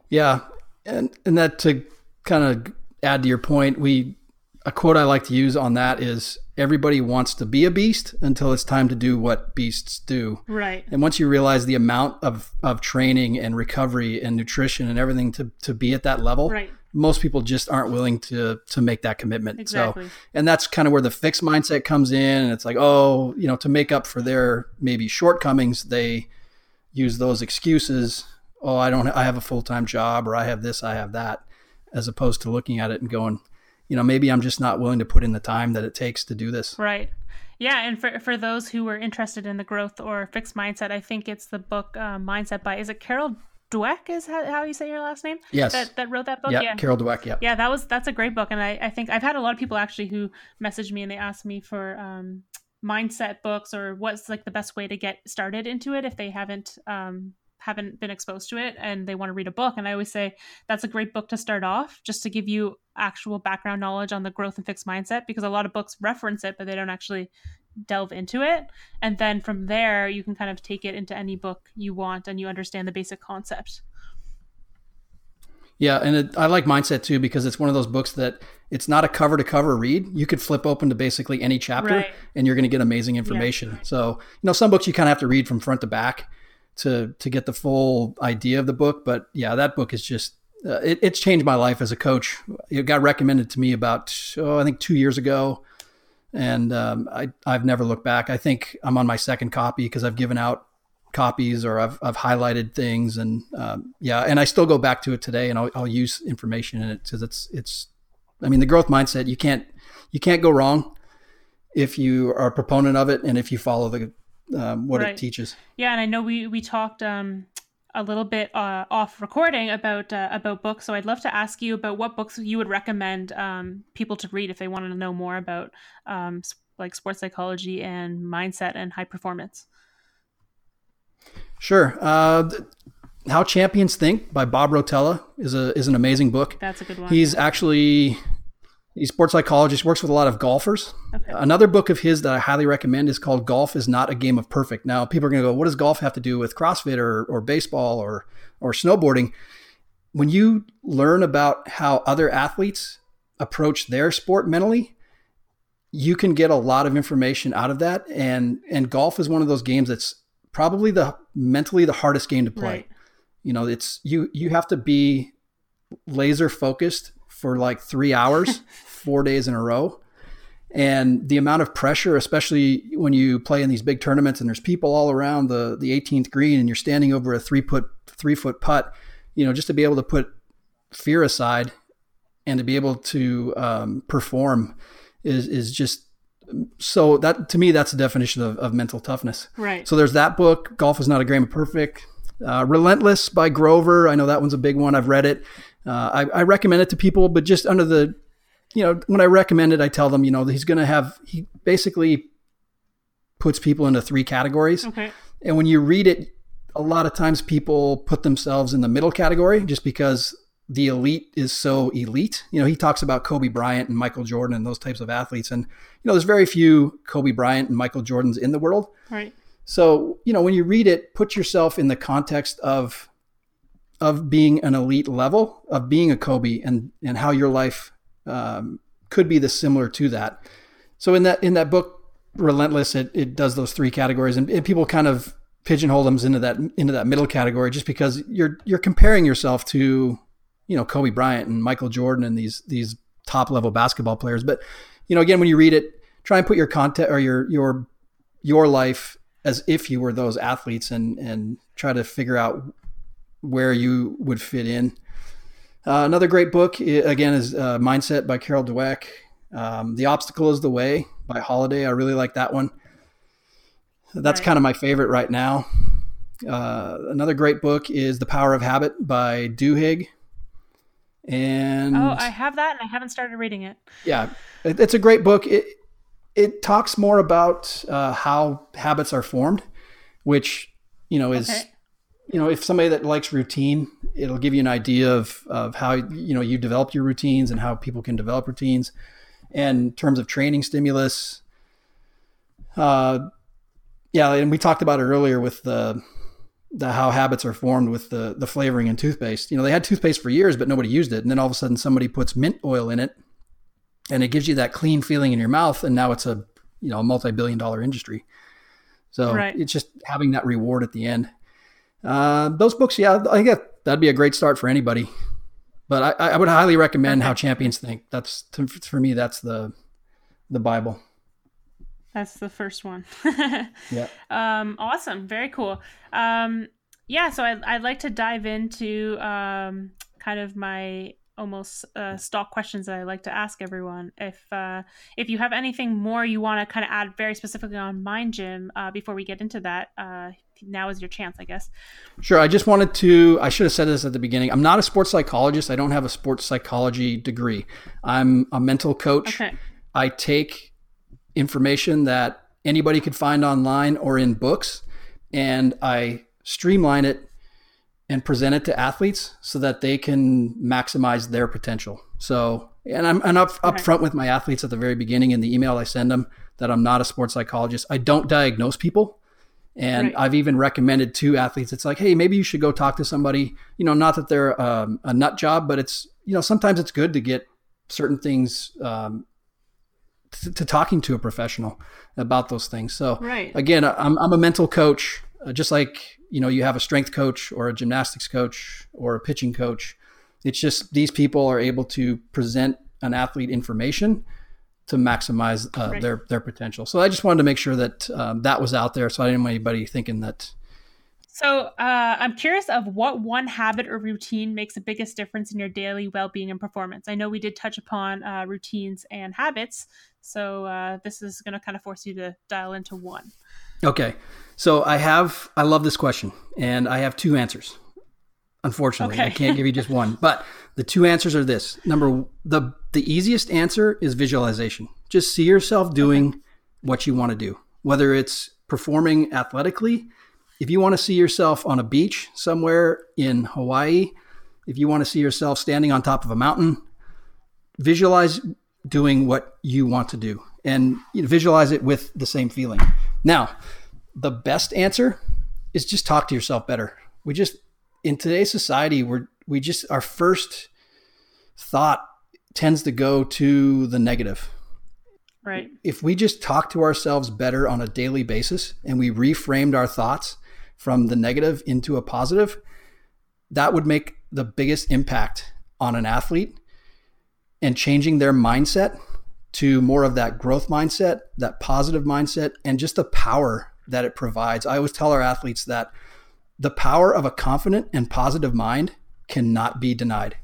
S2: Yeah and and that to kind of add to your point we a quote i like to use on that is everybody wants to be a beast until it's time to do what beasts do.
S1: Right.
S2: And once you realize the amount of, of training and recovery and nutrition and everything to, to be at that level,
S1: right.
S2: most people just aren't willing to to make that commitment.
S1: Exactly.
S2: So and that's kind of where the fixed mindset comes in. And it's like, oh, you know, to make up for their maybe shortcomings, they use those excuses. Oh, I don't I have a full time job or I have this, I have that, as opposed to looking at it and going, you know, maybe I'm just not willing to put in the time that it takes to do this.
S1: Right. Yeah, and for for those who are interested in the growth or fixed mindset, I think it's the book uh, Mindset by is it Carol Dweck is how, how you say your last name?
S2: Yes.
S1: That, that wrote that book.
S2: Yeah, yeah, Carol Dweck. Yeah.
S1: Yeah, that was that's a great book, and I I think I've had a lot of people actually who message me and they ask me for um, mindset books or what's like the best way to get started into it if they haven't um, haven't been exposed to it and they want to read a book. And I always say that's a great book to start off, just to give you actual background knowledge on the growth and fixed mindset, because a lot of books reference it, but they don't actually delve into it. And then from there, you can kind of take it into any book you want and you understand the basic concept.
S2: Yeah, and it, I like mindset too because it's one of those books that it's not a cover to cover read. You could flip open to basically any chapter right. and you're going to get amazing information. Yeah. So, you know, some books you kind of have to read from front to back to to get the full idea of the book. But yeah, that book is just uh, it, it's changed my life as a coach. It got recommended to me about oh, I think two years ago, and um, I I've never looked back. I think I'm on my second copy because I've given out copies or I've I've highlighted things and um, yeah, and I still go back to it today and I'll, I'll use information in it because it's it's I mean the growth mindset you can't you can't go wrong if you are a proponent of it and if you follow the um, what right. it teaches.
S1: Yeah, and I know we we talked um, a little bit uh, off recording about uh, about books. So I'd love to ask you about what books you would recommend um, people to read if they wanted to know more about um, like sports psychology and mindset and high performance.
S2: Sure. Uh, How Champions Think by Bob Rotella is a is an amazing book.
S1: That's a good one.
S2: He's actually He's a sports psychologist, works with a lot of golfers. Okay. Another book of his that I highly recommend is called Golf is Not a Game of Perfect. Now, people are going to go, what does golf have to do with CrossFit or, or baseball or, or snowboarding? When you learn about how other athletes approach their sport mentally, you can get a lot of information out of that. And, and golf is one of those games that's probably the mentally the hardest game to play. Right. You know, it's you you have to be laser focused for like three hours, four days in a row. And the amount of pressure, especially when you play in these big tournaments and there's people all around the, the 18th green and you're standing over a three foot, three foot putt, you know, just to be able to put fear aside and to be able to um, perform is, is just so that to me, that's the definition of, of mental toughness.
S1: Right.
S2: So there's that book, Golf is Not a Game of Perfect. Uh, Relentless by Grover. I know that one's a big one. I've read it. Uh, I, I, recommend it to people, but just under the, you know, when I recommend it, I tell them, you know, he's going to have, he basically puts people into three categories.
S1: Okay.
S2: And when you read it, a lot of times people put themselves in the middle category just because the elite is so elite. You know, he talks about Kobe Bryant and Michael Jordan and those types of athletes. And, you know, there's very few Kobe Bryant and Michael Jordans in the world.
S1: Right.
S2: So, you know, when you read it, put yourself in the context of of being an elite level, of being a Kobe, and and how your life um, could be the similar to that. So in that in that book, relentless. It, it does those three categories, and, and people kind of pigeonhole them into that into that middle category just because you're you're comparing yourself to you know Kobe Bryant and Michael Jordan and these these top level basketball players. But you know, again, when you read it, try and put your content or your your your life as if you were those athletes and and try to figure out where you would fit in. Uh, another great book again is uh, Mindset by Carol Dweck. Um, the Obstacle is the Way by Holiday. I really like that one. That's right. kind of my favorite right now. Uh, another great book is The Power of Habit by Duhigg. And
S1: oh, I have that, and I haven't started reading it.
S2: Yeah, it's a great book. It it talks more about uh, how habits are formed, which you know is okay. You know if somebody that likes routine, it'll give you an idea of of how you know you develop your routines and how people can develop routines and in terms of training stimulus. Uh, yeah, and we talked about it earlier with the the how habits are formed with the the flavoring in toothpaste. You know, they had toothpaste for years, but nobody used it, and then all of a sudden somebody puts mint oil in it, and it gives you that clean feeling in your mouth, and now it's a you know a multi billion dollar industry. So right. it's just having that reward at the end. Uh, those books, yeah, I think that, that'd be a great start for anybody. But I, I would highly recommend. How Champions Think. That's for me. That's the the Bible.
S1: That's the first one.
S2: yeah.
S1: Um, awesome. Very cool. Um, yeah. So I, I'd like to dive into um, kind of my almost uh, stock questions that I like to ask everyone. If uh, if you have anything more you want to kind of add very specifically on Mind Gym uh, before we get into that, uh, now is your chance, I guess.
S2: Sure. I just wanted to, I should have said this at the beginning. I'm not a sports psychologist. I don't have a sports psychology degree. I'm a mental coach. Okay. I take information that anybody could find online or in books and I streamline it and present it to athletes so that they can maximize their potential. So, and I'm, and up, up front with my athletes at the very beginning in the email I send them that I'm not a sports psychologist. I don't diagnose people. And right. I've even recommended to athletes, it's like, hey, maybe you should go talk to somebody. You know, not that they're um, a nut job, but it's you know sometimes it's good to get certain things um, to, to, talking to a professional about those things. So right. again, I'm I'm a mental coach, uh, just like you know you have a strength coach or a gymnastics coach or a pitching coach. It's just these people are able to present an athlete information to maximize uh, right. their their potential. So I just wanted to make sure that um, that was out there, so I didn't want anybody thinking that.
S1: So uh, I'm curious of what one habit or routine makes the biggest difference in your daily well-being and performance. I know we did touch upon uh, routines and habits, so uh, this is going to kind of force you to dial into one.
S2: Okay, so I have I love this question, and I have two answers. Unfortunately, okay. I can't give you just one. But the two answers are this: number the the easiest answer is visualization. Just see yourself doing okay. what you want to do, whether it's performing athletically. If you want to see yourself on a beach somewhere in Hawaii, if you want to see yourself standing on top of a mountain, visualize doing what you want to do and visualize it with the same feeling. Now, the best answer is just talk to yourself better. We just in today's society, we're we just our first thought tends to go to the negative.
S1: Right.
S2: If we just talk to ourselves better on a daily basis and we reframed our thoughts from the negative into a positive, that would make the biggest impact on an athlete and changing their mindset to more of that growth mindset, that positive mindset, and just the power that it provides. I always tell our athletes that the power of a confident and positive mind cannot be denied.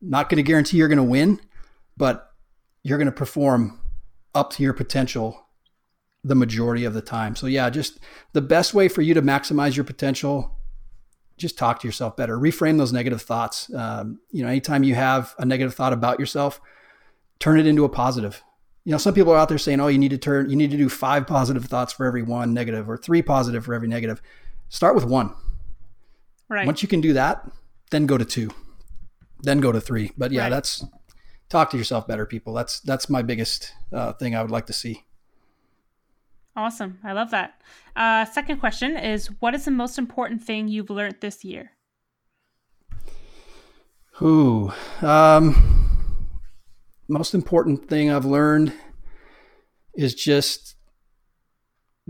S2: Not going to guarantee you're going to win, but you're going to perform up to your potential the majority of the time. So yeah, just the best way for you to maximize your potential, just talk to yourself better. Reframe those negative thoughts. Um, you know, anytime you have a negative thought about yourself, turn it into a positive. You know, some people are out there saying, "Oh, you need to turn, you need to do five positive thoughts for every one negative, or three positive for every negative." Start with one.
S1: Right.
S2: Once you can do that, then go to two, then go to three. But yeah, right. that's talk to yourself better, people. That's that's my biggest uh, thing I would like to see.
S1: Awesome. I love that. Uh, second question is What is the most important thing you've learned this year?
S2: Ooh. Um, most important thing I've learned is just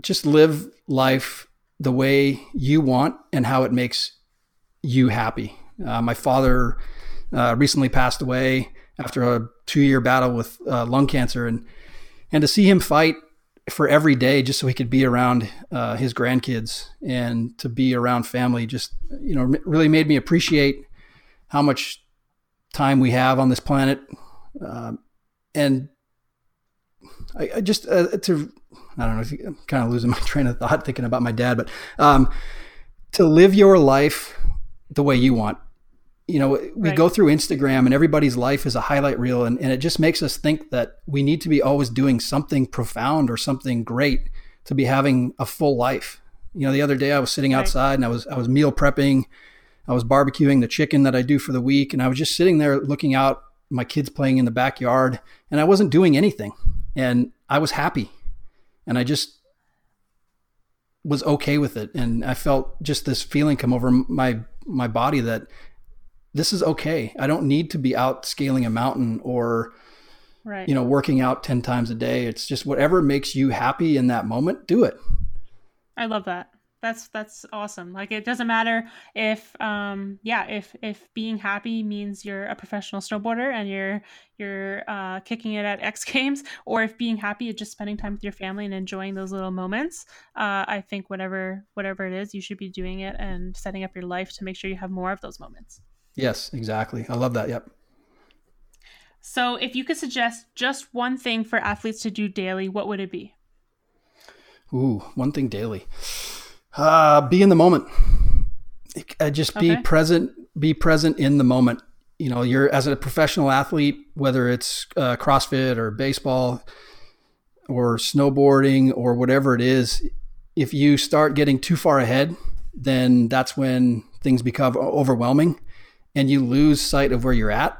S2: just live life the way you want and how it makes you happy. Uh, my father uh, recently passed away after a two-year battle with uh, lung cancer, and and to see him fight for every day just so he could be around uh, his grandkids and to be around family, just you know, really made me appreciate how much time we have on this planet, um, and I, I just uh, to I don't know I'm kind of losing my train of thought thinking about my dad, but um, to live your life the way you want. You know, we right. go through Instagram and everybody's life is a highlight reel, and, and it just makes us think that we need to be always doing something profound or something great to be having a full life. You know, the other day I was sitting right. outside and I was I was meal prepping, I was barbecuing the chicken that I do for the week, and I was just sitting there looking out, my kids playing in the backyard, and I wasn't doing anything, and I was happy and I just was okay with it and I felt just this feeling come over my my body that this is okay. I don't need to be out scaling a mountain or right. you know working out 10 times a day. It's just whatever makes you happy in that moment, do it.
S1: I love that that's that's awesome. Like it doesn't matter if um yeah if if being happy means you're a professional snowboarder and you're you're uh, kicking it at x games or if being happy is just spending time with your family and enjoying those little moments uh, i think whatever whatever it is you should be doing it and setting up your life to make sure you have more of those moments.
S2: Yes exactly. I love that. Yep.
S1: So if you could suggest just one thing for athletes to do daily what would it be?
S2: Ooh one thing daily uh, be in the moment. Uh, just be okay. present. Be present in the moment. You know, you're as a professional athlete, whether it's uh, CrossFit or baseball or snowboarding or whatever it is. If you start getting too far ahead, then that's when things become overwhelming, and you lose sight of where you're at,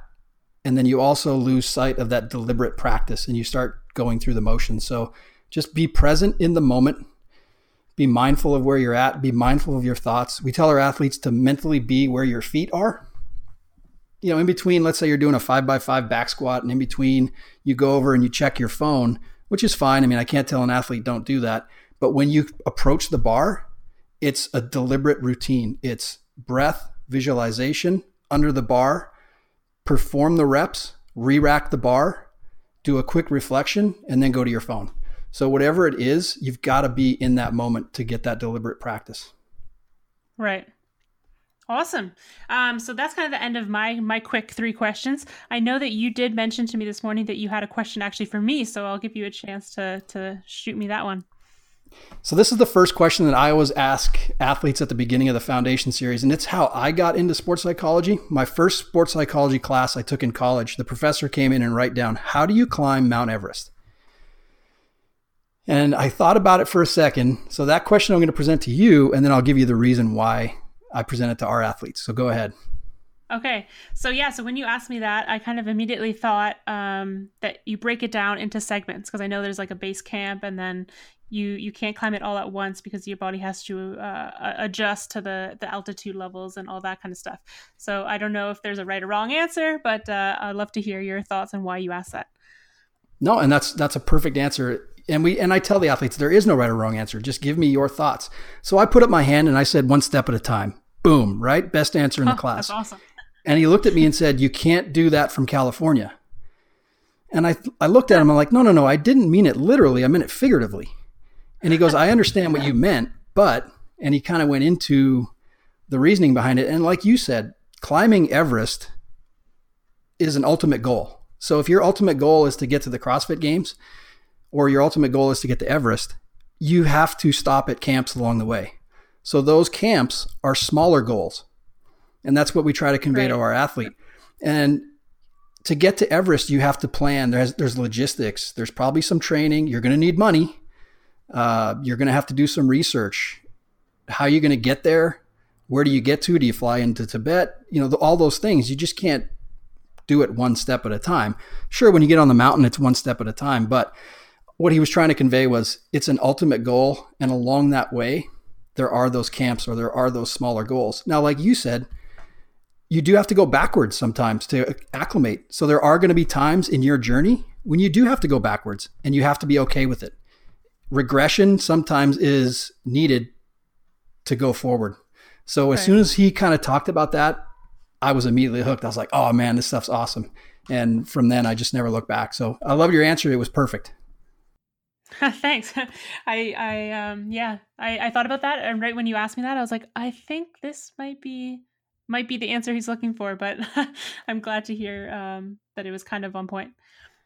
S2: and then you also lose sight of that deliberate practice, and you start going through the motions. So, just be present in the moment be mindful of where you're at, be mindful of your thoughts. We tell our athletes to mentally be where your feet are. You know, in between, let's say you're doing a five by five back squat, and in between, you go over and you check your phone, which is fine. I mean, I can't tell an athlete don't do that. But when you approach the bar, it's a deliberate routine. It's breath, visualization under the bar, perform the reps, re rack the bar, do a quick reflection, and then go to your phone. So whatever it is, you've got to be in that moment to get that deliberate practice.
S1: Right. Awesome. Um, so that's kind of the end of my my quick three questions. I know that you did mention to me this morning that you had a question actually for me, so I'll give you a chance to to shoot me that one.
S2: So this is the first question that I always ask athletes at the beginning of the foundation series, and it's how I got into sports psychology. My first sports psychology class I took in college, the professor came in and write down, "How do you climb Mount Everest?" And I thought about it for a second. So that question I'm going to present to you, and then I'll give you the reason why I present it to our athletes. So go ahead.
S1: Okay. So yeah, so when you asked me that, I kind of immediately thought um, that you break it down into segments because I know there's like a base camp and then you you can't climb it all at once because your body has to uh, adjust to the the altitude levels and all that kind of stuff. So I don't know if there's a right or wrong answer, but uh, I'd love to hear your thoughts on why you asked that.
S2: No, and that's that's a perfect answer and we and I tell the athletes there is no right or wrong answer. Just give me your thoughts. So I put up my hand and I said one step at a time. Boom, right? Best answer in the class.
S1: That's awesome.
S2: And he looked at me and said, "You can't do that from California." And I I looked at him. I'm like, "No, no, no. I didn't mean it literally. I meant it figuratively." And he goes, "I understand what you meant, but," and he kind of went into the reasoning behind it. And like you said, climbing Everest is an ultimate goal. So if your ultimate goal is to get to the CrossFit Games, or your ultimate goal is to get to Everest, you have to stop at camps along the way. So those camps are smaller goals. And that's what we try to convey right. to our athlete. And to get to Everest, you have to plan. There's, there's logistics. There's probably some training. You're going to need money. Uh, you're going to have to do some research. How are you going to get there? Where do you get to? Do you fly into Tibet? You know, the, all those things. You just can't do it one step at a time. Sure, when you get on the mountain, it's one step at a time. But what he was trying to convey was it's an ultimate goal. And along that way, there are those camps or there are those smaller goals. Now, like you said, you do have to go backwards sometimes to acclimate. So there are going to be times in your journey when you do have to go backwards and you have to be okay with it. regression sometimes is needed to go forward. So as right. soon as he kind of talked about that, I was immediately hooked. I was like, "Oh man, this stuff's awesome!" And from then, I just never looked back. So I love your answer. It was perfect.
S1: Thanks. I I um yeah I I thought about that and right when you asked me that I was like I think this might be might be the answer he's looking for but I'm glad to hear um that it was kind of on point.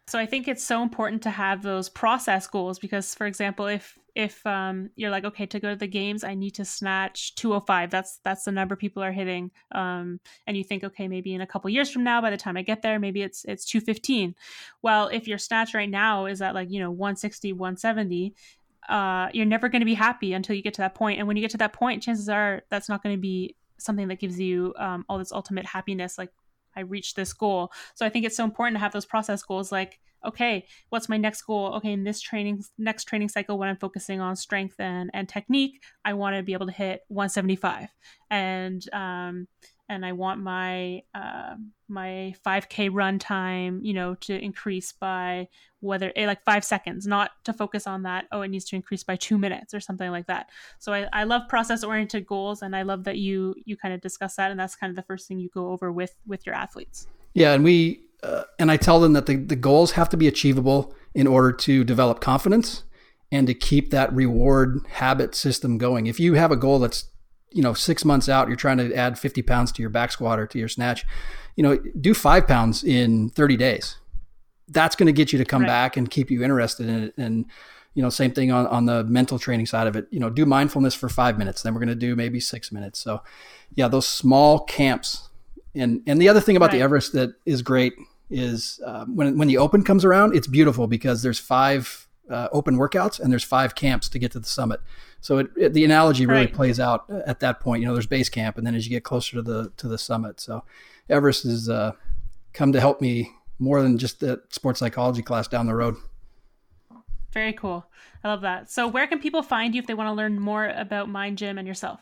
S1: So I think it's so important to have those process goals because, for example, if if um, you're like, okay, to go to the games, I need to snatch 205. That's that's the number people are hitting. Um, and you think, okay, maybe in a couple years from now, by the time I get there, maybe it's it's 215. Well, if your snatch right now is at like you know 160, 170, uh, you're never going to be happy until you get to that point. And when you get to that point, chances are that's not going to be something that gives you um, all this ultimate happiness, like I reached this goal. So I think it's so important to have those process goals like okay, what's my next goal? Okay, in this training next training cycle when I'm focusing on strength and, and technique, I want to be able to hit 175. And um and I want my uh, my 5k run time, you know, to increase by whether eh, like five seconds, not to focus on that. Oh, it needs to increase by two minutes or something like that. So I, I love process oriented goals, and I love that you you kind of discuss that, and that's kind of the first thing you go over with with your athletes.
S2: Yeah, and we uh, and I tell them that the, the goals have to be achievable in order to develop confidence and to keep that reward habit system going. If you have a goal that's you know six months out, you're trying to add 50 pounds to your back squat or to your snatch, you know, do five pounds in 30 days. That's going to get you to come right. back and keep you interested in it. And you know, same thing on, on the mental training side of it. You know, do mindfulness for five minutes, then we're going to do maybe six minutes. So, yeah, those small camps. And and the other thing about right. the Everest that is great is uh, when when the open comes around, it's beautiful because there's five uh, open workouts and there's five camps to get to the summit. So it, it, the analogy really right. plays out at that point. You know, there's base camp, and then as you get closer to the to the summit, so Everest has uh, come to help me more than just the sports psychology class down the road.
S1: Very cool. I love that. So where can people find you if they want to learn more about Mind Gym and yourself?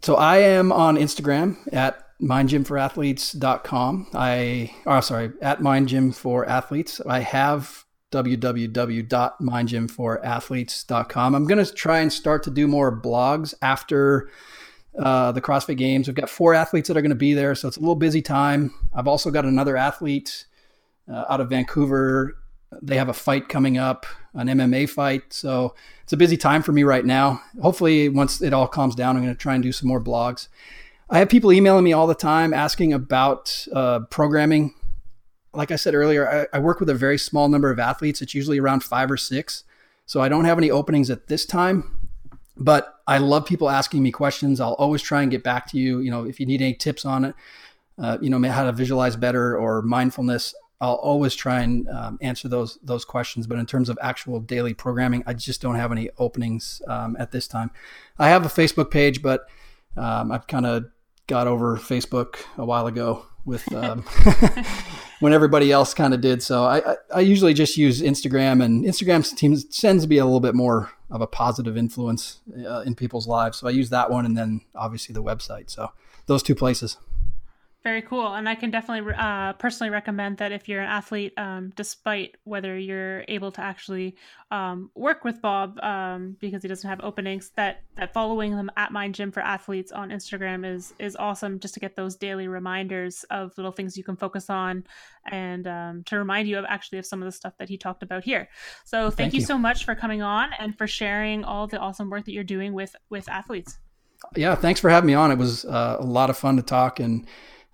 S2: So I am on Instagram at mindgymforathletes.com. I, oh, sorry, at mindgymforathletes. I have www.mindgymforathletes.com. I'm going to try and start to do more blogs after uh, the CrossFit Games. We've got four athletes that are going to be there, so it's a little busy time. I've also got another athlete uh, out of Vancouver. They have a fight coming up, an MMA fight. So it's a busy time for me right now. Hopefully, once it all calms down, I'm going to try and do some more blogs. I have people emailing me all the time asking about uh, programming. Like I said earlier, I, I, work with a very small number of athletes. It's usually around five or six. So I don't have any openings at this time. But I love people asking me questions. I'll always try and get back to you. You know, if you need any tips on it, uh, you know, how to visualize better or mindfulness, I'll always try and um, answer those those questions. But in terms of actual daily programming, I just don't have any openings um, at this time. I have a Facebook page, but um, I've kind of got over Facebook a while ago with um, when everybody else kind of did. So I, I, I, usually just use Instagram, and Instagram seems tends to be a little bit more of a positive influence uh, in people's lives. So I use that one, and then obviously the website. So those two places.
S1: Very cool. And I can definitely uh, personally recommend that if you're an athlete, um, despite whether you're able to actually um, work with Bob um, because he doesn't have openings, that, that following him at Mind Gym for Athletes on Instagram is is awesome just to get those daily reminders of little things you can focus on and um, to remind you of actually of some of the stuff that he talked about here. So thank, thank you, you so much for coming on and for sharing all the awesome work that you're doing with with athletes.
S2: Yeah, thanks for having me on. It was uh, a lot of fun to talk and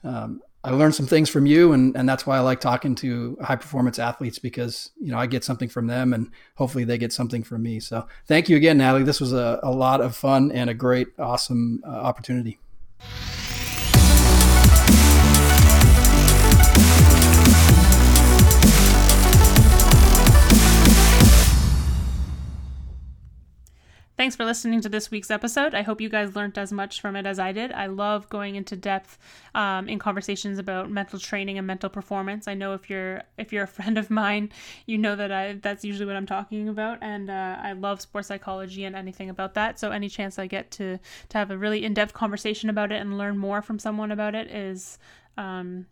S2: um, I learned some things from you, and and that's why I like talking to high performance athletes because you know I get something from them, and hopefully they get something from me. So thank you again, Natalie. This was a, a lot of fun and a great, awesome uh, opportunity.
S1: Thanks for listening to this week's episode. I hope you guys learned as much from it as I did. I love going into depth um, in conversations about mental training and mental performance. I know if you're if you're a friend of mine, you know that I that's usually what I'm talking about, and uh, I love sports psychology and anything about that. So any chance I get to to have a really in depth conversation about it and learn more from someone about it is um,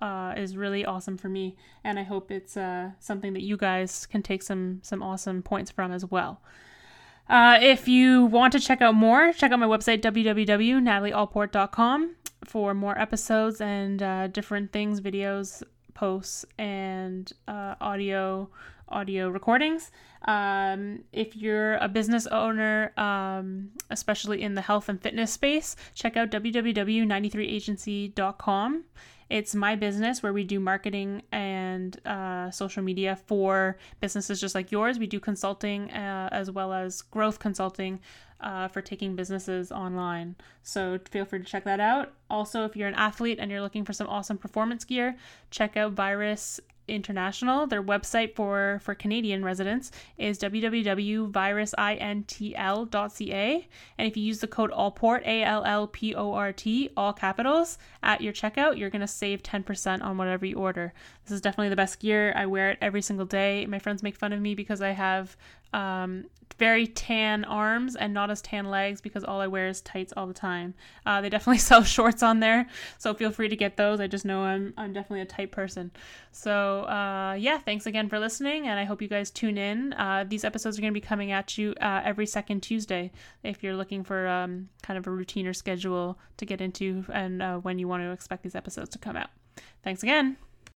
S1: uh, is really awesome for me, and I hope it's uh, something that you guys can take some some awesome points from as well. Uh, if you want to check out more, check out my website www.natalieallport.com for more episodes and uh, different things, videos, posts, and uh, audio audio recordings. Um, if you're a business owner, um, especially in the health and fitness space, check out www.93agency.com. It's my business where we do marketing and uh, social media for businesses just like yours. We do consulting uh, as well as growth consulting uh, for taking businesses online. So feel free to check that out. Also, if you're an athlete and you're looking for some awesome performance gear, check out Virus International. Their website for for Canadian residents is www.virusintl.ca. And if you use the code ALLPORT A L L P O R T all capitals at your checkout, you're gonna save 10% on whatever you order. This is definitely the best gear. I wear it every single day. My friends make fun of me because I have um, very tan arms and not as tan legs because all I wear is tights all the time. Uh, they definitely sell shorts on there, so feel free to get those. I just know I'm I'm definitely a tight person. So uh, yeah, thanks again for listening, and I hope you guys tune in. Uh, these episodes are going to be coming at you uh, every second Tuesday if you're looking for um, kind of a routine or schedule to get into and uh, when you want to expect these episodes to come out. Thanks again.